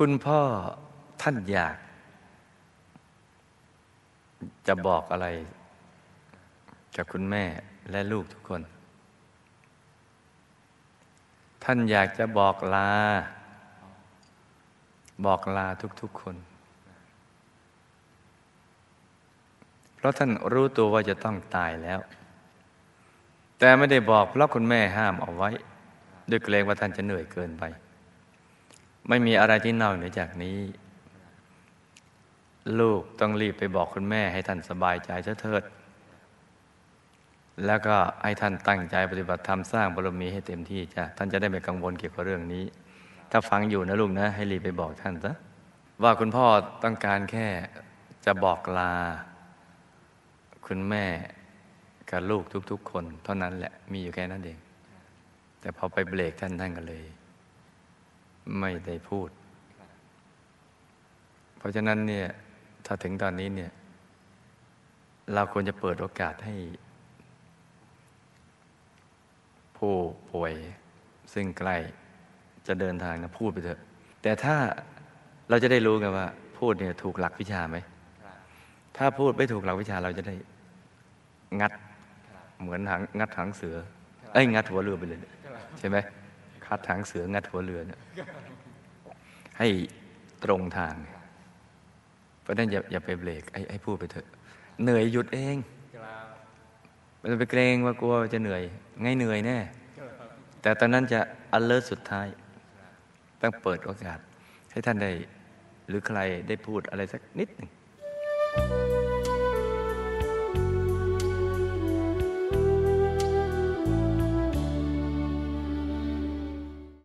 คุณพ่อท่านอยาก จะบอกอะไร กับคุณแม่และลูกทุกคน ท่านอยากจะบอกลา บอกลาทุกๆคน เพราะท่านรู้ตัวว่าจะต้องตายแล้ว แต่ไม่ได้บอกเพราะคุณแม่ห้ามเอาไว้ ด้วยเกรงว่าท่านจะเหนื่อยเกินไป ไม่มีอะไรที่นอกเหนือจากนี้ ลูกต้องรีบไปบอกคุณแม่ให้ท่านสบายใจเถิด แล้วก็ให้ท่านตั้งใจปฏิบัติธรรมสร้างบารมีให้เต็มที่จ้ะท่านจะได้ไม่กังวลเกี่ยวกับเรื่องนี้ ถ้าฟังอยู่นะลูกนะ ให้รีบไปบอกท่านซะว่าคุณพ่อต้องการแค่จะบอกลา คุณแม่กับลูกทุก ๆ คน เท่านั้นแหละมีอยู่แค่นั้นเอง แต่พอไปเบรกท่านท่านก็เลย ไม่ได้พูด เพราะฉะนั้นเนี่ยถ้าถึงตอนนี้เนี่ย เราควรจะเปิดโอกาสให้ ผู้ป่วยซึ่งใกล้จะเดินทางนะพูดไปเถอะ แต่ถ้าเราจะได้รู้กันว่า พูดเนี่ยถูกหลักวิชาไหม ถ้าพูดไม่ถูกหลักวิชาเราจะได้งัดเหมือนหางงัดหางเสือ เอ้ยงัดหัวเรือไปเลยเนี่ยใช่ไหม คัดหางเสืองัดหัวเรือเนี่ยให้ตรงทาง เพราะนั้นอย่าอย่าไปเบรกให้ให้พูดไปเถอะ เหนื่อยหยุดเองม่ต้องไปเกรงว่ากลัวจะเหนื่อย ง่ายเหนื่อยแน่ แต่ตอนนั้นจะอันเลิศสุดท้าย ต้องเปิดโอกาส ให้ท่านได้ หรือใครได้พูดอะไรสักนิดหนึ่ง